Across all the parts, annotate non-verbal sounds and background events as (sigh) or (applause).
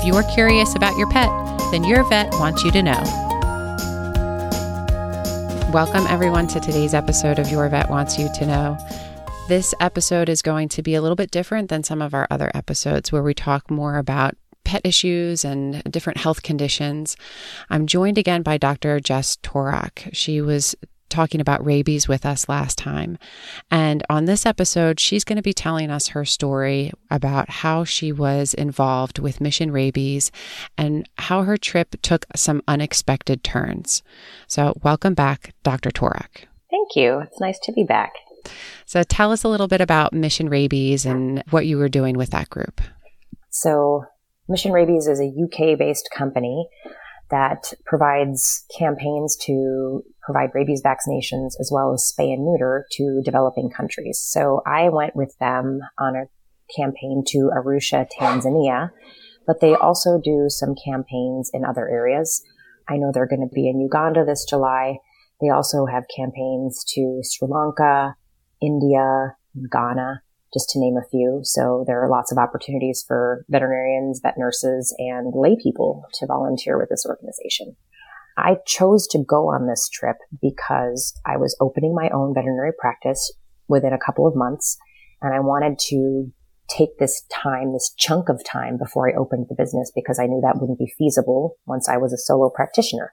If you're curious about your pet, then your vet wants you to know. Welcome, everyone, to today's episode of Your Vet Wants You to Know. This episode is going to be a little bit different than some of our other episodes where we talk more about pet issues and different health conditions. I'm joined again by Dr. Jess Torak. She was talking about rabies with us last time. And on this episode, she's going to be telling us her story about how she was involved with Mission Rabies and how her trip took some unexpected turns. So, welcome back, Dr. Torak. Thank you. It's nice to be back. So, tell us a little bit about Mission Rabies and what you were doing with that group. So, Mission Rabies is a UK based company that provides campaigns to provide rabies vaccinations as well as spay and neuter to developing countries. So I went with them on a campaign to Arusha, Tanzania, but they also do some campaigns in other areas. I know they're going to be in Uganda this July. They also have campaigns to Sri Lanka, India, Ghana just to name a few. So there are lots of opportunities for veterinarians, vet nurses, and lay people to volunteer with this organization. I chose to go on this trip because I was opening my own veterinary practice within a couple of months and I wanted to take this time, this chunk of time before I opened the business because I knew that wouldn't be feasible once I was a solo practitioner.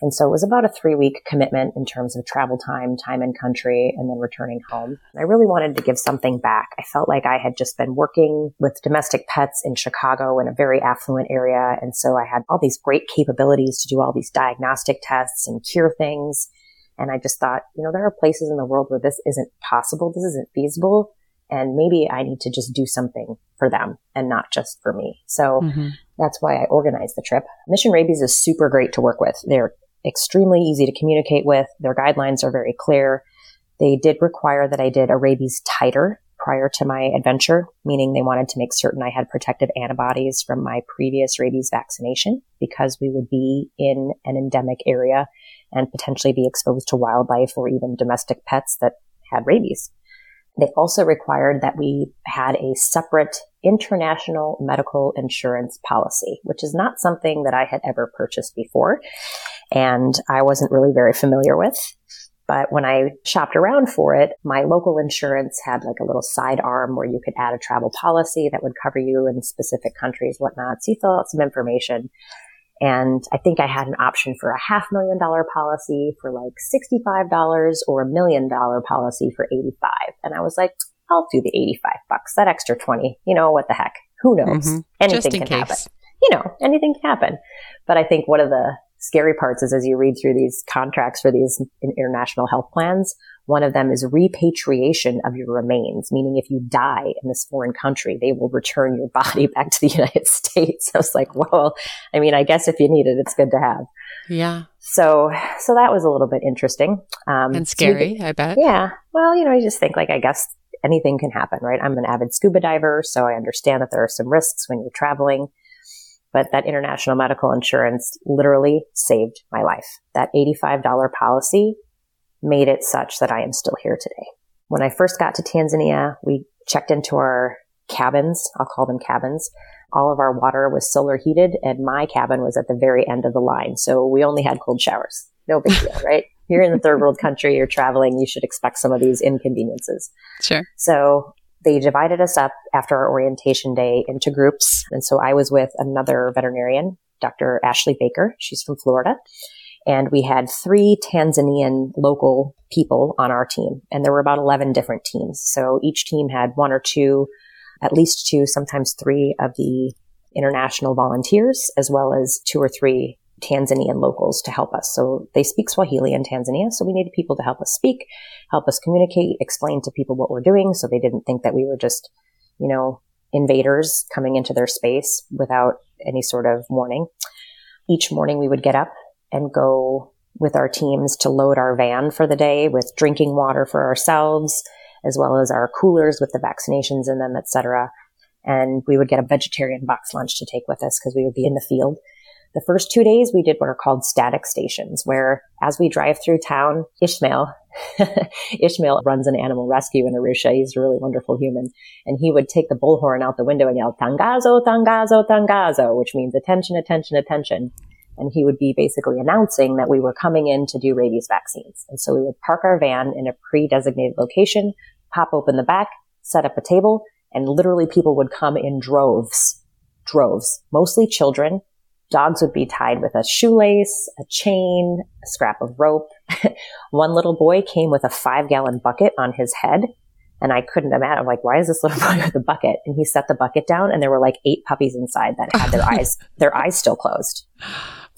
And so it was about a three week commitment in terms of travel time, time in country, and then returning home. I really wanted to give something back. I felt like I had just been working with domestic pets in Chicago in a very affluent area. And so I had all these great capabilities to do all these diagnostic tests and cure things. And I just thought, you know, there are places in the world where this isn't possible. This isn't feasible. And maybe I need to just do something for them and not just for me. So mm-hmm. that's why I organized the trip. Mission Rabies is super great to work with. They're extremely easy to communicate with. Their guidelines are very clear. They did require that I did a rabies titer prior to my adventure, meaning they wanted to make certain I had protective antibodies from my previous rabies vaccination because we would be in an endemic area and potentially be exposed to wildlife or even domestic pets that had rabies. They also required that we had a separate international medical insurance policy, which is not something that I had ever purchased before and I wasn't really very familiar with. But when I shopped around for it, my local insurance had like a little side arm where you could add a travel policy that would cover you in specific countries, whatnot. So you fill out some information. And I think I had an option for a half million dollar policy for like $65 or a million dollar policy for 85. And I was like, I'll do the 85 bucks, that extra 20. You know, what the heck? Who knows? Mm-hmm. Anything can case. happen. You know, anything can happen. But I think one of the scary parts is as you read through these contracts for these international health plans, one of them is repatriation of your remains, meaning if you die in this foreign country, they will return your body (laughs) back to the United (laughs) States. I was like, well, I mean, I guess if you need it, it's good to have. Yeah. So, so that was a little bit interesting. Um, and scary, so I bet. Yeah. Well, you know, I just think like, I guess anything can happen, right? I'm an avid scuba diver, so I understand that there are some risks when you're traveling but that international medical insurance literally saved my life. That $85 policy made it such that I am still here today. When I first got to Tanzania, we checked into our cabins. I'll call them cabins. All of our water was solar heated and my cabin was at the very end of the line. So we only had cold showers. No big deal, (laughs) right? You're in the third world country, you're traveling, you should expect some of these inconveniences. Sure. So they divided us up after our orientation day into groups. And so I was with another veterinarian Dr. Ashley Baker. She's from Florida. And we had three Tanzanian local people on our team. And there were about 11 different teams. So each team had one or two, at least two, sometimes three of the international volunteers, as well as two or three Tanzanian locals to help us. So they speak Swahili in Tanzania. So we needed people to help us speak, help us communicate, explain to people what we're doing. So they didn't think that we were just, you know, invaders coming into their space without any sort of warning. Each morning we would get up and go with our teams to load our van for the day with drinking water for ourselves, as well as our coolers with the vaccinations in them, etc. And we would get a vegetarian box lunch to take with us because we would be in the field. The first two days we did what are called static stations, where as we drive through town, Ishmael, (laughs) Ishmael runs an animal rescue in Arusha. He's a really wonderful human. And he would take the bullhorn out the window and yell, Tangazo, Tangazo, Tangazo, which means attention, attention, attention. And he would be basically announcing that we were coming in to do rabies vaccines. And so we would park our van in a pre-designated location, pop open the back, set up a table, and literally people would come in droves, droves, mostly children Dogs would be tied with a shoelace, a chain, a scrap of rope. (laughs) One little boy came with a five gallon bucket on his head. And I couldn't imagine, I'm like, why is this little (laughs) boy with a bucket? And he set the bucket down and there were like eight puppies inside that had their (laughs) eyes, their eyes still closed.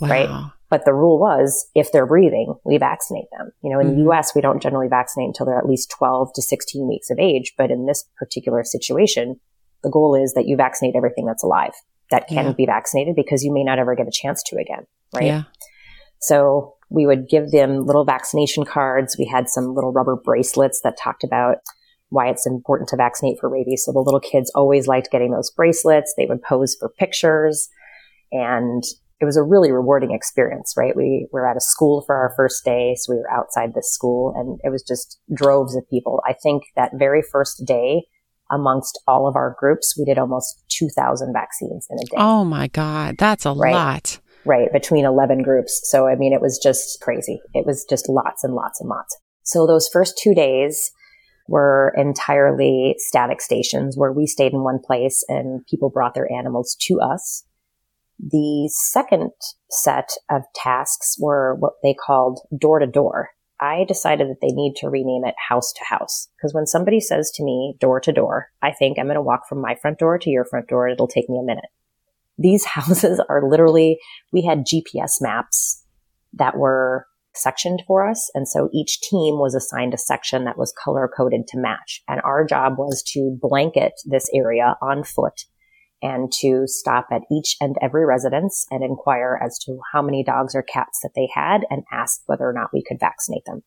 Wow. Right. But the rule was if they're breathing, we vaccinate them. You know, in mm-hmm. the US, we don't generally vaccinate until they're at least 12 to 16 weeks of age. But in this particular situation, the goal is that you vaccinate everything that's alive that can yeah. be vaccinated because you may not ever get a chance to again. Right. Yeah. So we would give them little vaccination cards. We had some little rubber bracelets that talked about why it's important to vaccinate for rabies. So the little kids always liked getting those bracelets. They would pose for pictures and it was a really rewarding experience, right? We were at a school for our first day. So we were outside this school and it was just droves of people. I think that very first day, amongst all of our groups, we did almost 2,000 vaccines in a day. Oh my God, that's a right? lot. Right, between 11 groups. So, I mean, it was just crazy. It was just lots and lots and lots. So those first two days were entirely static stations where we stayed in one place and people brought their animals to us. The second set of tasks were what they called door to door. I decided that they need to rename it house to house. Because when somebody says to me door to door, I think I'm going to walk from my front door to your front door. It'll take me a minute. These (laughs) houses are literally, we had GPS maps that were sectioned for us. And so each team was assigned a section that was color coded to match. And our job was to blanket this area on foot and to stop at each and every residence and inquire as to how many dogs or cats that they had and ask whether or not we could vaccinate them.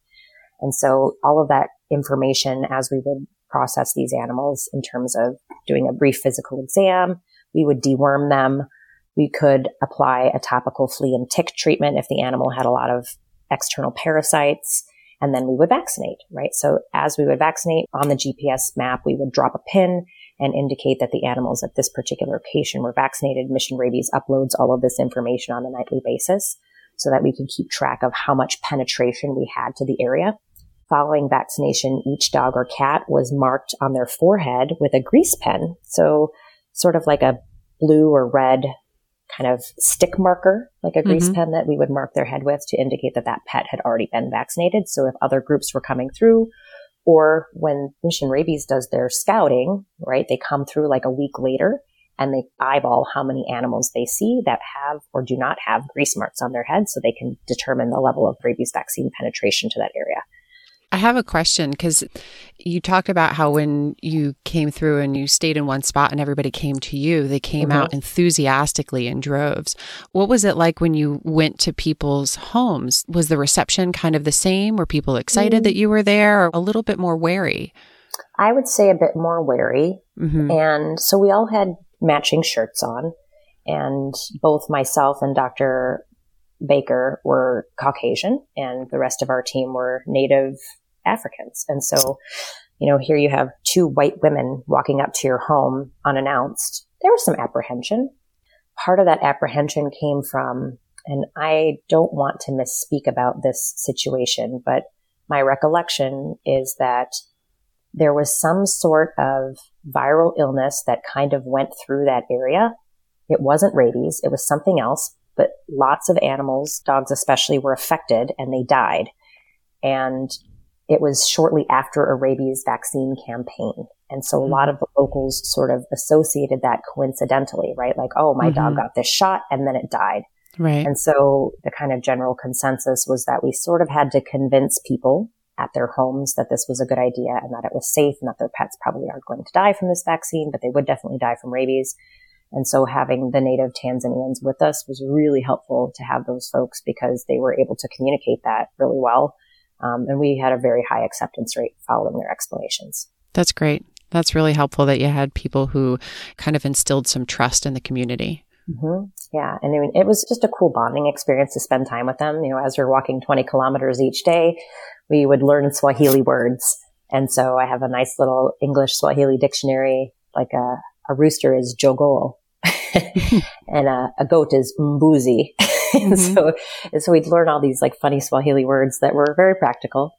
And so all of that information as we would process these animals in terms of doing a brief physical exam, we would deworm them. We could apply a topical flea and tick treatment if the animal had a lot of external parasites. And then we would vaccinate, right? So as we would vaccinate on the GPS map, we would drop a pin and indicate that the animals at this particular location were vaccinated. Mission Rabies uploads all of this information on a nightly basis so that we can keep track of how much penetration we had to the area. Following vaccination, each dog or cat was marked on their forehead with a grease pen. So sort of like a blue or red kind of stick marker, like a grease mm-hmm. pen that we would mark their head with to indicate that that pet had already been vaccinated. So if other groups were coming through or when Mission Rabies does their scouting, right, they come through like a week later and they eyeball how many animals they see that have or do not have grease marks on their head so they can determine the level of rabies vaccine penetration to that area. I have a question because you talked about how when you came through and you stayed in one spot and everybody came to you, they came mm-hmm. out enthusiastically in droves. What was it like when you went to people's homes? Was the reception kind of the same? Were people excited mm-hmm. that you were there or a little bit more wary? I would say a bit more wary. Mm-hmm. And so we all had matching shirts on. And both myself and Dr. Baker were Caucasian, and the rest of our team were Native Africans. And so, you know, here you have two white women walking up to your home unannounced. There was some apprehension. Part of that apprehension came from, and I don't want to misspeak about this situation, but my recollection is that there was some sort of viral illness that kind of went through that area. It wasn't rabies. It was something else, but lots of animals, dogs especially, were affected and they died. And it was shortly after a rabies vaccine campaign. And so a lot of the locals sort of associated that coincidentally, right? Like, oh, my mm-hmm. dog got this shot and then it died. Right. And so the kind of general consensus was that we sort of had to convince people at their homes that this was a good idea and that it was safe and that their pets probably aren't going to die from this vaccine, but they would definitely die from rabies. And so having the native Tanzanians with us was really helpful to have those folks because they were able to communicate that really well. Um, and we had a very high acceptance rate following their explanations. That's great. That's really helpful that you had people who kind of instilled some trust in the community. Mm-hmm. Yeah. And I mean, it was just a cool bonding experience to spend time with them. You know, as we're walking 20 kilometers each day, we would learn Swahili words. And so I have a nice little English Swahili dictionary, like a, a rooster is jogoo (laughs) (laughs) and a, a, goat is mbuzi. (laughs) (laughs) and mm-hmm. so, and so we'd learn all these like funny Swahili words that were very practical.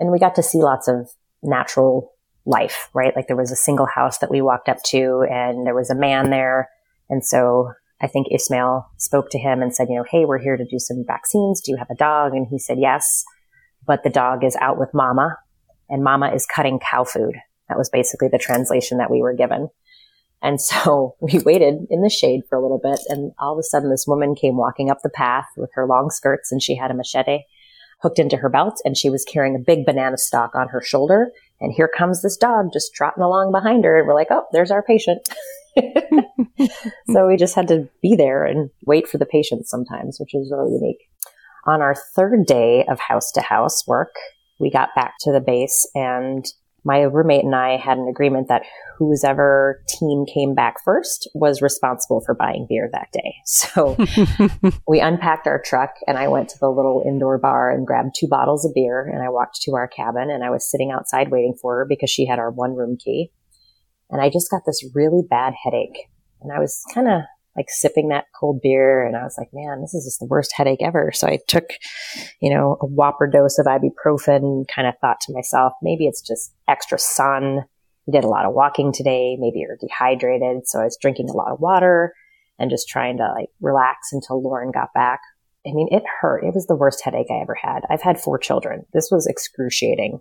And we got to see lots of natural life, right? Like there was a single house that we walked up to and there was a man there. And so I think Ismail spoke to him and said, you know, hey, we're here to do some vaccines. Do you have a dog? And he said, yes, but the dog is out with mama and mama is cutting cow food. That was basically the translation that we were given. And so (laughs) we waited in the shade for a little bit and all of a sudden this woman came walking up the path with her long skirts and she had a machete hooked into her belt and she was carrying a big banana stalk on her shoulder. And here comes this dog just trotting along behind her. And we're like, oh, there's our patient. (laughs) so we just had to be there and wait for the patient sometimes, which is really unique. On our third day of house to house work, we got back to the base and my roommate and I had an agreement that whoever team came back first was responsible for buying beer that day. (laughs) So (laughs) we unpacked our truck and I went to the little indoor bar and grabbed two bottles of beer and I walked to our cabin and I was sitting outside waiting for her because she had our one room key. And I just got this really bad headache and I was kind of like sipping that cold beer. And I was like, man, this is just the worst headache ever. So I took, you know, a whopper dose of ibuprofen, kind of thought to myself, maybe it's just extra sun. We did a lot of walking today. Maybe you're dehydrated. So I was drinking a lot of water and just trying to like relax until Lauren got back. I mean, it hurt. It was the worst headache I ever had. I've had four children. This was excruciating.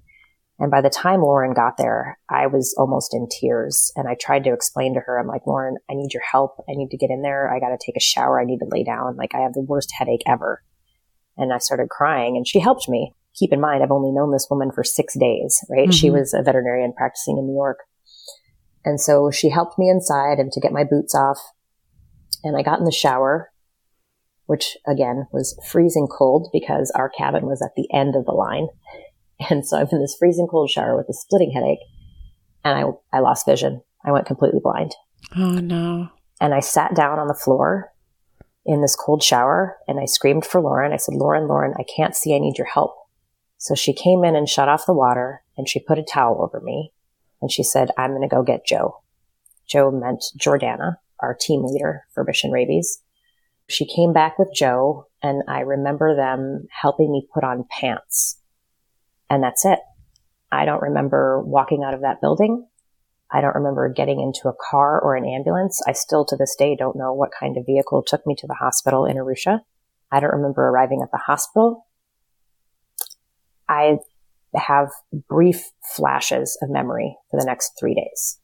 And by the time Lauren got there, I was almost in tears. And I tried to explain to her, I'm like, Lauren, I need your help. I need to get in there. I got to take a shower. I need to lay down. Like, I have the worst headache ever. And I started crying and she helped me. Keep in mind, I've only known this woman for six days, right? Mm-hmm. She was a veterinarian practicing in New York. And so she helped me inside and to get my boots off. And I got in the shower, which again was freezing cold because our cabin was at the end of the line. And so I'm in this freezing cold shower with a splitting headache and I, I lost vision. I went completely blind. Oh no. And I sat down on the floor in this cold shower and I screamed for Lauren. I said, Lauren, Lauren, I can't see. I need your help. So she came in and shut off the water and she put a towel over me and she said, I'm going to go get Joe. Joe meant Jordana, our team leader for Mission Rabies. She came back with Joe and I remember them helping me put on pants and that's it. I don't remember walking out of that building. I don't remember getting into a car or an ambulance. I still to this day don't know what kind of vehicle took me to the hospital in Arusha. I don't remember arriving at the hospital. I have brief flashes of memory for the next three days.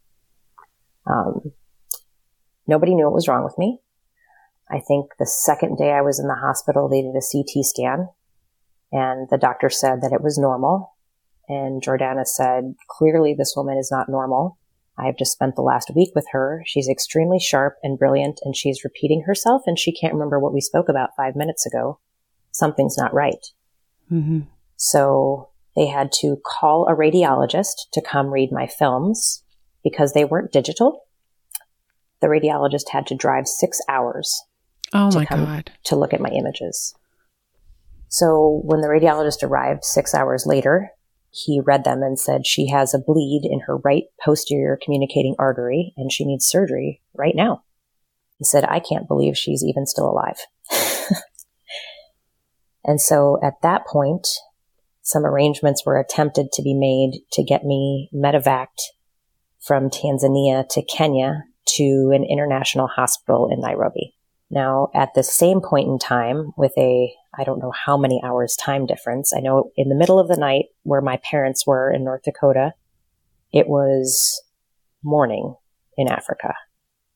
Um, nobody knew what was wrong with me. I think the second day I was in the hospital, they did a CT scan and the doctor said that it was normal. And Jordana said, clearly this woman is not normal. I have just spent the last week with her. She's extremely sharp and brilliant and she's repeating herself and she can't remember what we spoke about five minutes ago. Something's not right. Mm-hmm. So they had to call a radiologist to come read my films because they weren't digital. The radiologist had to drive six hours. Oh my God. To look at my images. So when the radiologist arrived six hours later, he read them and said she has a bleed in her right posterior communicating artery and she needs surgery right now. He said, I can't believe she's even still alive. (laughs) and so at that point, some arrangements were attempted to be made to get me medevaced from Tanzania to Kenya to an international hospital in Nairobi. Now, at the same point in time, with a, I don't know how many hours time difference, I know in the middle of the night where my parents were in North Dakota, it was morning in Africa.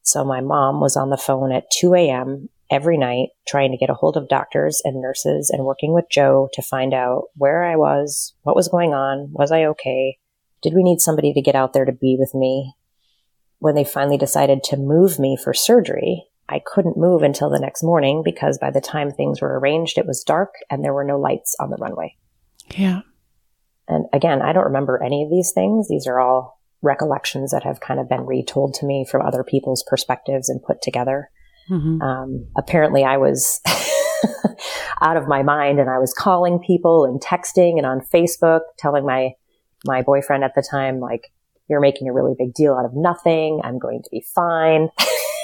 So my mom was on the phone at 2 a.m. every night trying to get a hold of doctors and nurses and working with Joe to find out where I was, what was going on, was I okay, did we need somebody to get out there to be with me? When they finally decided to move me for surgery, I couldn't move until the next morning because by the time things were arranged, it was dark and there were no lights on the runway. Yeah. And again, I don't remember any of these things. These are all recollections that have kind of been retold to me from other people's perspectives and put together. Mm-hmm. Um, apparently, I was (laughs) out of my mind and I was calling people and texting and on Facebook telling my my boyfriend at the time, like, you're making a really big deal out of nothing. I'm going to be fine. (laughs)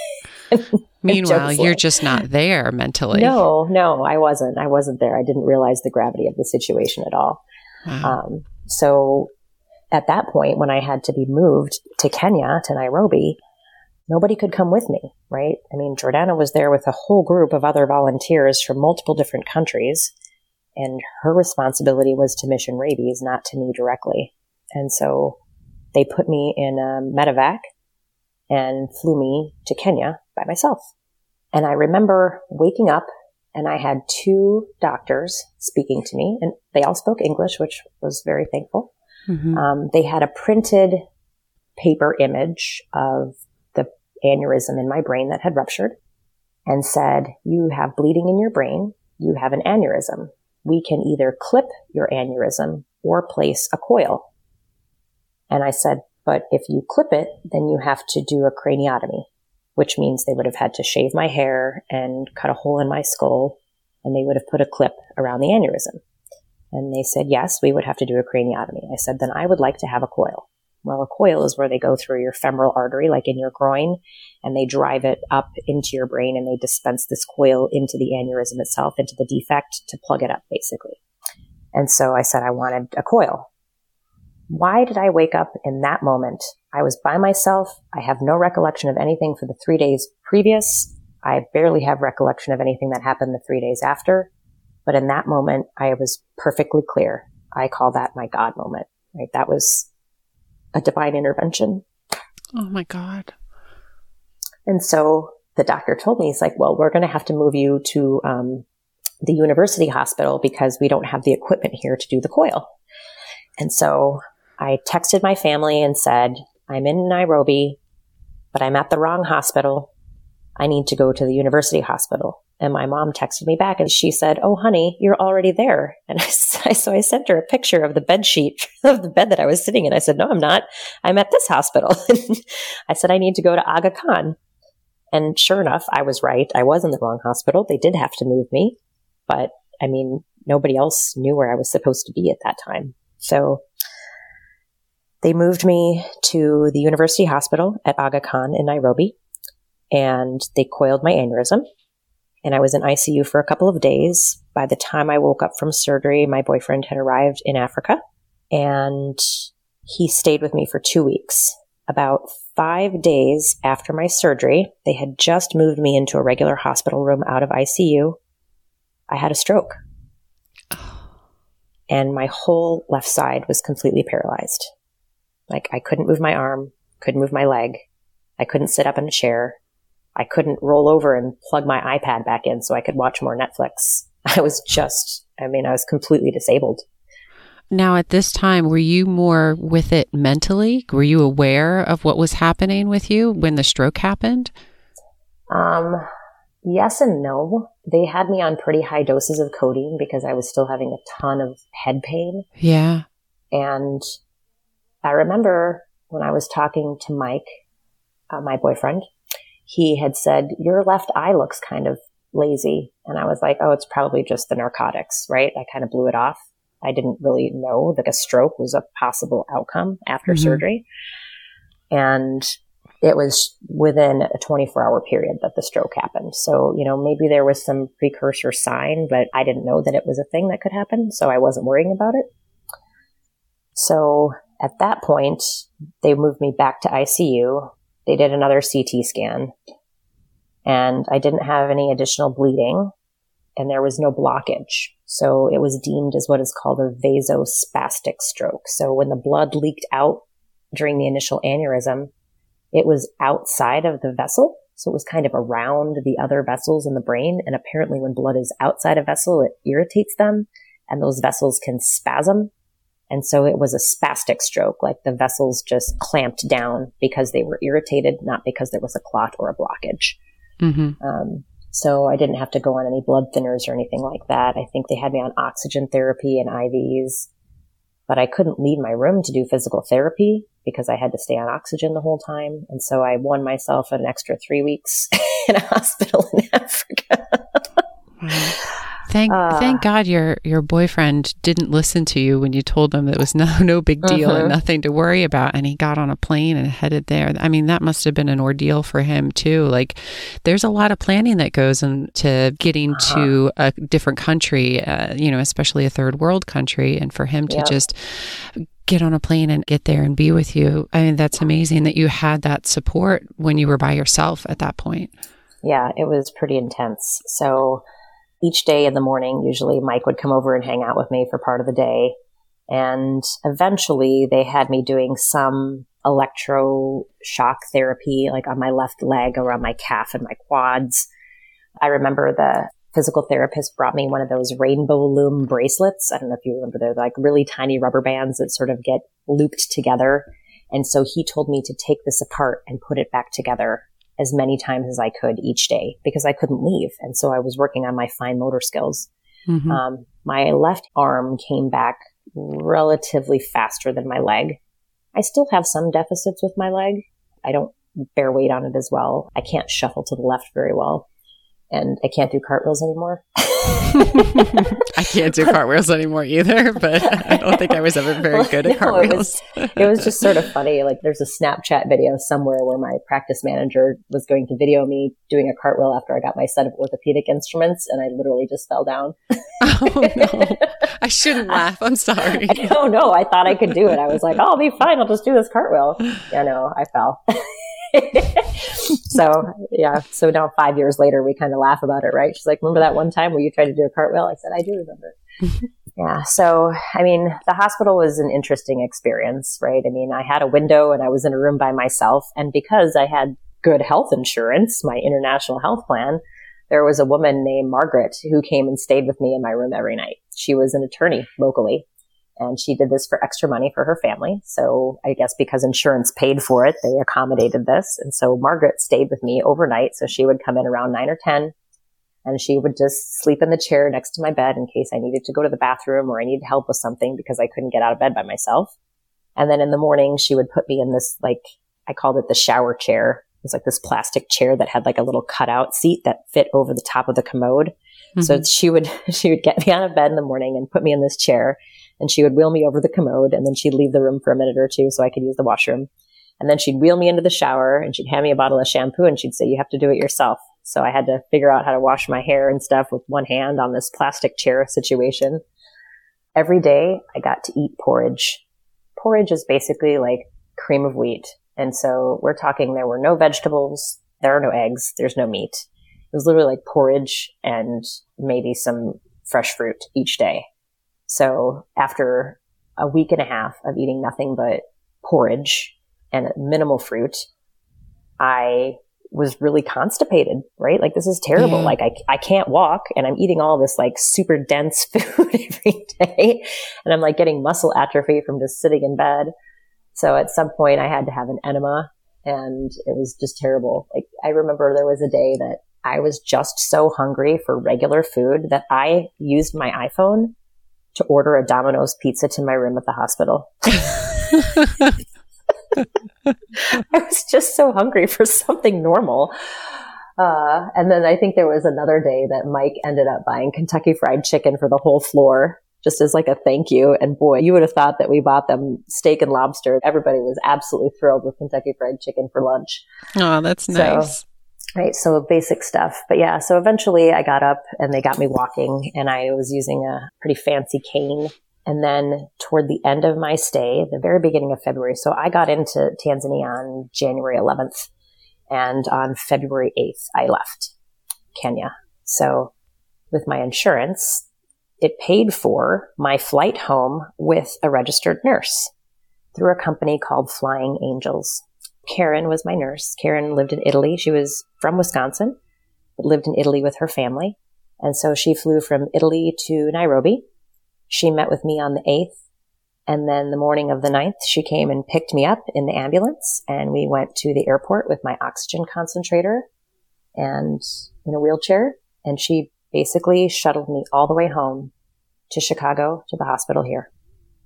(laughs) Meanwhile, you're just not there mentally. No, no, I wasn't. I wasn't there. I didn't realize the gravity of the situation at all. Wow. Um, so at that point, when I had to be moved to Kenya, to Nairobi, nobody could come with me, right? I mean, Jordana was there with a whole group of other volunteers from multiple different countries and her responsibility was to mission rabies, not to me directly. And so they put me in a medevac and flew me to Kenya by myself. And I remember waking up and I had two doctors speaking to me and they all spoke English, which was very thankful. Mm-hmm. Um, they had a printed paper image of the aneurysm in my brain that had ruptured and said, you have bleeding in your brain. You have an aneurysm we can either clip your aneurysm or place a coil. And I said, but if you clip it, then you have to do a craniotomy, which means they would have had to shave my hair and cut a hole in my skull and they would have put a clip around the aneurysm. And they said, yes, we would have to do a craniotomy. I said, then I would like to have a coil. Well, a coil is where they go through your femoral artery, like in your groin, and they drive it up into your brain and they dispense this coil into the aneurysm itself, into the defect to plug it up, basically. And so I said I wanted a coil. Why did I wake up in that moment? I was by myself. I have no recollection of anything for the three days previous. I barely have recollection of anything that happened the three days after. But in that moment, I was perfectly clear. I call that my God moment, right? That was a divine intervention. Oh my God. And so the doctor told me, he's like, well, we're going to have to move you to um, the university hospital because we don't have the equipment here to do the coil. And so I texted my family and said, I'm in Nairobi, but I'm at the wrong hospital. I need to go to the university hospital. And my mom texted me back and she said, Oh, honey, you're already there. (laughs) And I, (laughs) so I sent her a picture of the bed sheet (laughs) of the bed that I was sitting in. I said, No, I'm not. I'm at this hospital. I said, I need to go to Aga Khan. And sure enough, I was right. I was in the wrong hospital. They did have to move me. But I mean, nobody else knew where I was supposed to be at that time. So they moved me to the university hospital at Aga Khan in Nairobi and they coiled my aneurysm and I was in ICU for a couple of days. By the time I woke up from surgery, my boyfriend had arrived in Africa and he stayed with me for two weeks. About five days after my surgery, they had just moved me into a regular hospital room out of ICU. I had a stroke. (sighs) And my whole left side was completely paralyzed. Like I couldn't move my arm, couldn't move my leg. I couldn't sit up in a chair. I couldn't roll over and plug my iPad back in so I could watch more Netflix. (laughs) I was just, I mean, I was completely disabled. Now, at this time, were you more with it mentally? Were you aware of what was happening with you when the stroke happened? Um, yes and no. They had me on pretty high doses of codeine because I was still having a ton of head pain. Yeah. And I remember when I was talking to Mike, uh, my boyfriend, he had said, Your left eye looks kind of lazy. And I was like, Oh, it's probably just the narcotics, right? I kind of blew it off. I didn't really know that a stroke was a possible outcome after mm-hmm. surgery. And it was within a 24 hour period that the stroke happened. So, you know, maybe there was some precursor sign, but I didn't know that it was a thing that could happen. So I wasn't worrying about it. So at that point, they moved me back to ICU they did another CT scan. and I didn't have any additional bleeding and there was no blockage. So it was deemed as what is called a vasospastic stroke. So when the blood leaked out during the initial aneurysm, it was outside of the vessel. So it was kind of around the other vessels in the brain. And apparently when blood is outside a vessel, it irritates them and those vessels can spasm. And so it was a spastic stroke, like the vessels just clamped down because they were irritated, not because there was a clot or a blockage. Mm-hmm. Um, so I didn't have to go on any blood thinners or anything like that. I think they had me on oxygen therapy and IVs, but I couldn't leave my room to do physical therapy because I had to stay on oxygen the whole time. And so I won myself an extra three weeks (laughs) in a hospital in (laughs) Africa. Thank uh, thank God your your boyfriend didn't listen to you when you told him it was no (laughs) no big deal uh-huh. and nothing to worry about and he got on a plane and headed there. I mean that must have been an ordeal for him too. Like there's a lot of planning that goes into getting uh-huh. to a different country, uh, you know, especially a third world country and for him to yep. just get on a plane and get there and be with you. I mean that's amazing that you had that support when you were by yourself at that point. Yeah, it was pretty intense. So each day in the morning, usually Mike would come over and hang out with me for part of the day. And eventually they had me doing some electroshock therapy, like on my left leg around my calf and my quads. I remember the physical therapist brought me one of those rainbow loom bracelets. I don't know if you remember, they're like really tiny rubber bands that sort of get looped together. And so he told me to take this apart and put it back together as many times as I could each day because I couldn't leave. And so I was working on my fine motor skills. Mm-hmm. Um, my left arm came back relatively faster than my leg. I still have some deficits with my leg. I don't bear weight on it as well. I can't shuffle to the left very well and I can't do cartwheels anymore. (laughs) (laughs) I can't do cartwheels anymore either, but I don't think I was ever very good (laughs) at cartwheels. it, was, it was just sort of funny. Like there's a Snapchat video somewhere where my practice manager was going to video me doing a cartwheel after I got my set of orthopedic instruments and I literally just fell down. oh no. I shouldn't laugh. I'm sorry. No, no, I thought I could do it. I was like, oh, I'll be fine. I'll just do this cartwheel. Yeah, no, I fell. (laughs) so yeah. So now five years later, we kind of laugh about it, right? She's like, remember that one time where you tried to do a cartwheel? I said, I do remember. (laughs) yeah. So, I mean, the hospital was an interesting experience, right? I mean, I had a window and I was in a room by myself. And because I had good health insurance, my international health plan, there was a woman named Margaret who came and stayed with me in my room every night. She was an attorney locally and she did this for extra money for her family. So I guess because insurance paid for it, they accommodated this. And so Margaret stayed with me overnight. So she would come in around nine or 10 and she would just sleep in the chair next to my bed in case I needed to go to the bathroom or I needed help with something because I couldn't get out of bed by myself. And then in the morning, she would put me in this, like, I called it the shower chair. It was like this plastic chair that had like a little cutout seat that fit over the top of the commode. Mm-hmm. So she would, (laughs) she would get me out of bed in the morning and put me in this chair and she would wheel me over the commode and then she'd leave the room for a minute or two so I could use the washroom. And then she'd wheel me into the shower and she'd hand me a bottle of shampoo and she'd say, you have to do it yourself. So I had to figure out how to wash my hair and stuff with one hand on this plastic chair situation. Every day I got to eat porridge. Porridge is basically like cream of wheat. And so we're talking there were no vegetables, there are no eggs, there's no meat. It was literally like porridge and maybe some fresh fruit each day. So after a week and a half of eating nothing but porridge and minimal fruit, I was really constipated, right? Like this is terrible. Yeah. Like I, I can't walk and I'm eating all this like super dense (laughs) food every day. And I'm like getting muscle atrophy from just sitting in bed. So at some point I had to have an enema and it was just terrible. Like I remember there was a day that I was just so hungry for regular food that I used my iPhone to order a Domino's pizza to my room at the hospital. (laughs) I was just so hungry for something normal. Uh, and then I think there was another day that Mike ended up buying Kentucky Fried Chicken for the whole floor, just as like a thank you. And boy, you would have thought that we bought them steak and lobster. Everybody was absolutely thrilled with Kentucky Fried Chicken for lunch. Oh, that's nice. Right? So basic stuff. But yeah, so eventually I got up and they got me walking and I was using a pretty fancy cane. And then toward the end of my stay, the very beginning of February, so I got into Tanzania on January 11th And on February 8th, I left Kenya. So with my insurance, it paid for my flight home with a registered nurse through a company called Flying Angels. Karen was my nurse. Karen lived in Italy. She was from Wisconsin, but lived in Italy with her family. And so she flew from Italy to Nairobi. She met with me on the 8th. And then the morning of the 9th, she came and picked me up in the ambulance and we went to the airport with my oxygen concentrator and in a wheelchair. And she basically shuttled me all the way home to Chicago to the hospital here.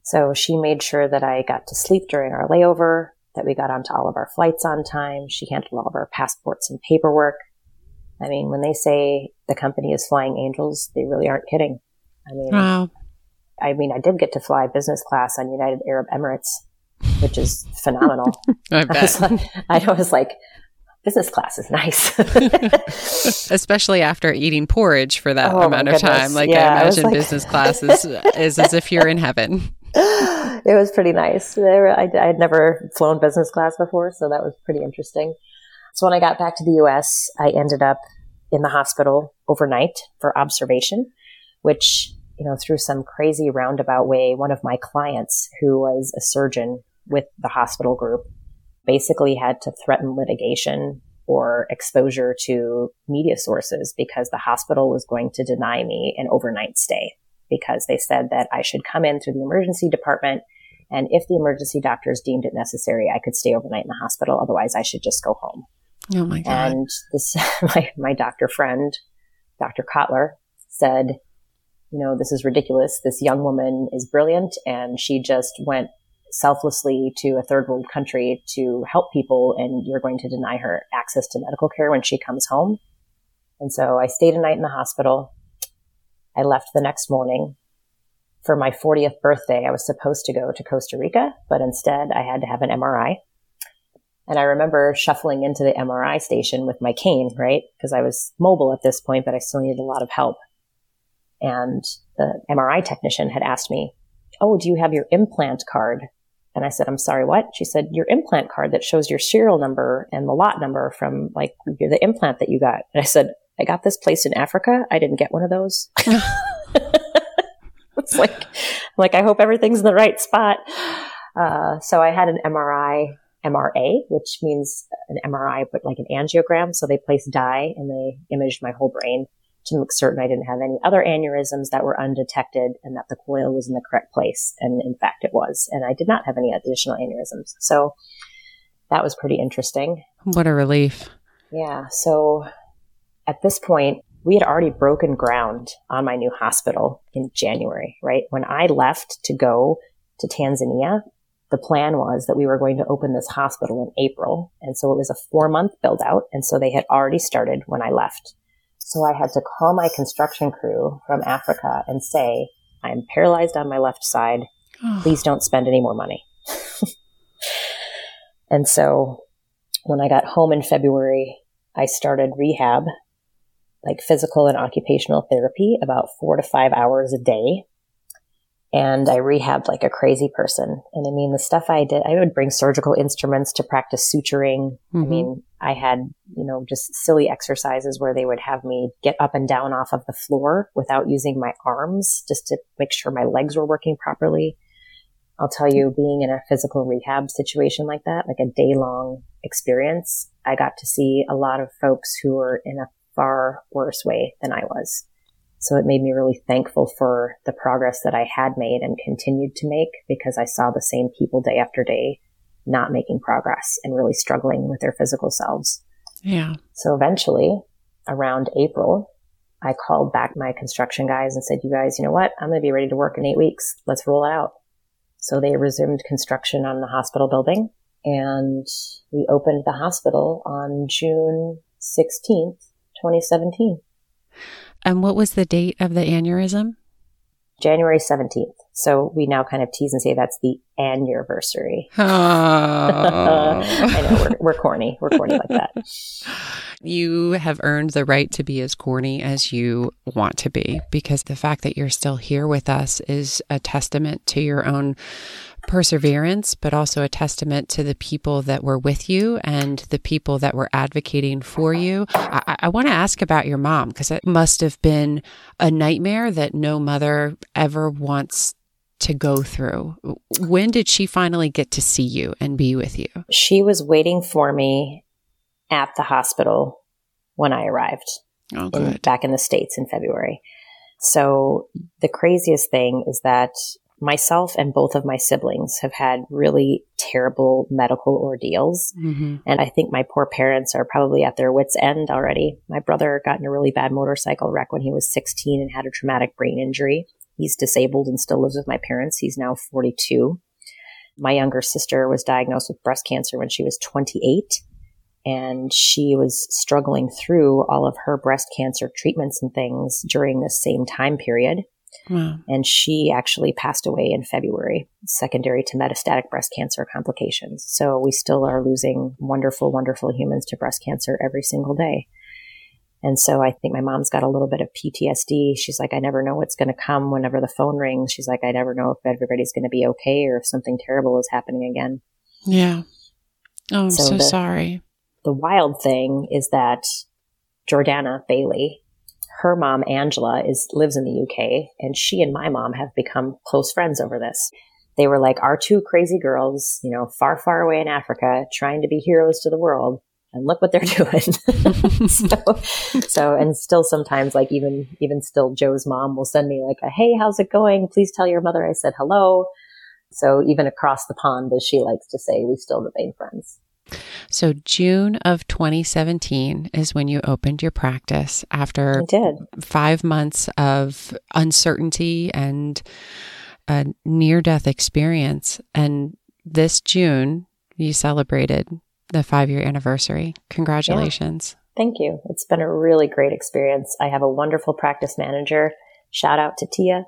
So she made sure that I got to sleep during our layover, that we got onto all of our flights on time. She handled all of our passports and paperwork. I mean, when they say the company is flying angels, they really aren't kidding. I mean, wow. I mean, I did get to fly business class on United Arab Emirates, which is phenomenal. (laughs) I bet. I was, like, I was like, business class is nice. (laughs) Especially after eating porridge for that oh amount of time. Like yeah, I imagine I like... business class is, is as if you're in heaven. It was pretty nice. I, I had never flown business class before, so that was pretty interesting. So when I got back to the US, I ended up in the hospital overnight for observation, which, you know, through some crazy roundabout way, one of my clients who was a surgeon with the hospital group basically had to threaten litigation or exposure to media sources because the hospital was going to deny me an overnight stay because they said that I should come in through the emergency department. And if the emergency doctors deemed it necessary, I could stay overnight in the hospital. Otherwise, I should just go home. Oh my God. And this, (laughs) my, my doctor friend, Dr. Kotler said, you know, this is ridiculous. This young woman is brilliant and she just went selflessly to a third world country to help people and you're going to deny her access to medical care when she comes home. And so I stayed a night in the hospital. I left the next morning. For my 40th birthday, I was supposed to go to Costa Rica, but instead I had to have an MRI. And I remember shuffling into the MRI station with my cane, right? Because I was mobile at this point, but I still needed a lot of help. And the MRI technician had asked me, Oh, do you have your implant card? And I said, I'm sorry, what? She said, your implant card that shows your serial number and the lot number from like the implant that you got. And I said, I got this place in Africa. I didn't get one of those. (laughs) it's like, like, I hope everything's in the right spot. Uh, so I had an MRI, MRA, which means an MRI, but like an angiogram. So they placed dye and they imaged my whole brain to make certain I didn't have any other aneurysms that were undetected and that the coil was in the correct place. And in fact, it was. And I did not have any additional aneurysms. So that was pretty interesting. What a relief. Yeah. So at this point, we had already broken ground on my new hospital in January, right? When I left to go to Tanzania, the plan was that we were going to open this hospital in April. And so it was a four month build out. And so they had already started when I left. So I had to call my construction crew from Africa and say, I'm paralyzed on my left side. Oh. Please don't spend any more money. (laughs) and so when I got home in February, I started rehab, like physical and occupational therapy, about four to five hours a day and I rehabbed like a crazy person. And I mean, the stuff I did, I would bring surgical instruments to practice suturing. Mm-hmm. I mean, I had, you know, just silly exercises where they would have me get up and down off of the floor without using my arms just to make sure my legs were working properly. I'll tell you, being in a physical rehab situation like that, like a day long experience, I got to see a lot of folks who were in a far worse way than I was. So it made me really thankful for the progress that I had made and continued to make because I saw the same people day after day not making progress and really struggling with their physical selves. Yeah. So eventually, around April, I called back my construction guys and said, you guys, you know what? I'm going to be ready to work in eight weeks. Let's roll it out. So they resumed construction on the hospital building and we opened the hospital on June 16th, 2017. And what was the date of the aneurysm? January 17th. So we now kind of tease and say that's the anniversary. (laughs) Oh. I know, we're, we're corny. We're corny like that. (laughs) You have earned the right to be as corny as you want to be because the fact that you're still here with us is a testament to your own perseverance, but also a testament to the people that were with you and the people that were advocating for you. I, I want to ask about your mom because it must have been a nightmare that no mother ever wants to go through. When did she finally get to see you and be with you? She was waiting for me at the hospital when I arrived oh, in, back in the States in February. So the craziest thing is that myself and both of my siblings have had really terrible medical ordeals. Mm-hmm. And I think my poor parents are probably at their wits' end already. My brother got in a really bad motorcycle wreck when he was 16 and had a traumatic brain injury. He's disabled and still lives with my parents. He's now 42. My younger sister was diagnosed with breast cancer when she was 28 and she was struggling through all of her breast cancer treatments and things during the same time period. Wow. And she actually passed away in February, secondary to metastatic breast cancer complications. So we still are losing wonderful, wonderful humans to breast cancer every single day. And so I think my mom's got a little bit of PTSD. She's like, I never know what's going to come whenever the phone rings. She's like, I never know if everybody's going to be okay or if something terrible is happening again. Yeah. Oh, I'm so, so the, sorry. The wild thing is that Jordana Bailey, her mom Angela is lives in the UK and she and my mom have become close friends over this. They were like our two crazy girls, you know, far, far away in Africa, trying to be heroes to the world and look what they're (laughs) doing. (laughs) so, so, and still sometimes like even, even still Joe's mom will send me like a, Hey, how's it going? Please tell your mother I said hello. So even across the pond, as she likes to say, we still remain friends. So June of 2017 is when you opened your practice after five months of uncertainty and a near death experience. And this June, you celebrated the five year anniversary. Congratulations. Yeah. Thank you. It's been a really great experience. I have a wonderful practice manager. Shout out to Tia.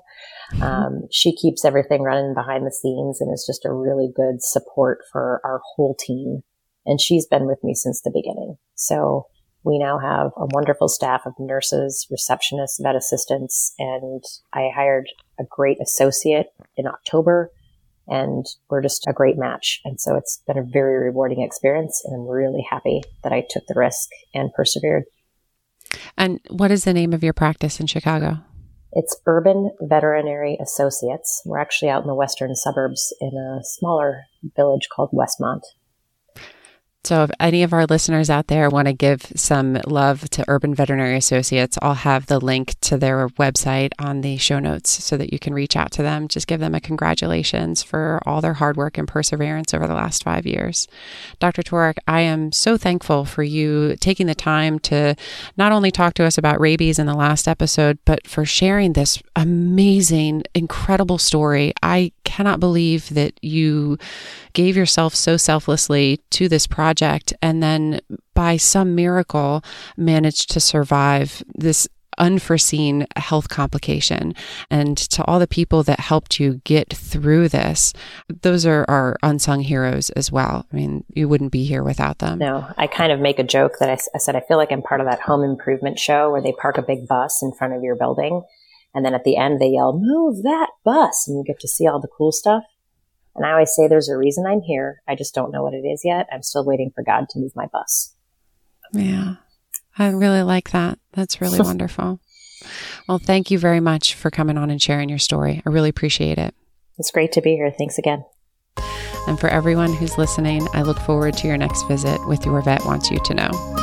Mm-hmm. Um, she keeps everything running behind the scenes and is just a really good support for our whole team. And she's been with me since the beginning. So we now have a wonderful staff of nurses, receptionists, vet assistants, and I hired a great associate in October and we're just a great match. And so it's been a very rewarding experience. And I'm really happy that I took the risk and persevered. And what is the name of your practice in Chicago? It's Urban Veterinary Associates. We're actually out in the western suburbs in a smaller village called Westmont. So, if any of our listeners out there want to give some love to Urban Veterinary Associates, I'll have the link to their website on the show notes so that you can reach out to them. Just give them a congratulations for all their hard work and perseverance over the last five years. Dr. Tworek, I am so thankful for you taking the time to not only talk to us about rabies in the last episode, but for sharing this amazing, incredible story. I cannot believe that you gave yourself so selflessly to this project and then by some miracle managed to survive this unforeseen health complication. And to all the people that helped you get through this, those are our unsung heroes as well. I mean, you wouldn't be here without them. No, I kind of make a joke that I, I said, I feel like I'm part of that home improvement show where they park a big bus in front of your building. And then at the end, they yell, move that bus. And you get to see all the cool stuff. And I always say there's a reason I'm here. I just don't know what it is yet. I'm still waiting for God to move my bus. Yeah. I really like that. That's really (laughs) wonderful. Well, thank you very much for coming on and sharing your story. I really appreciate it. It's great to be here. Thanks again. And for everyone who's listening, I look forward to your next visit with Your Vet Wants You to Know.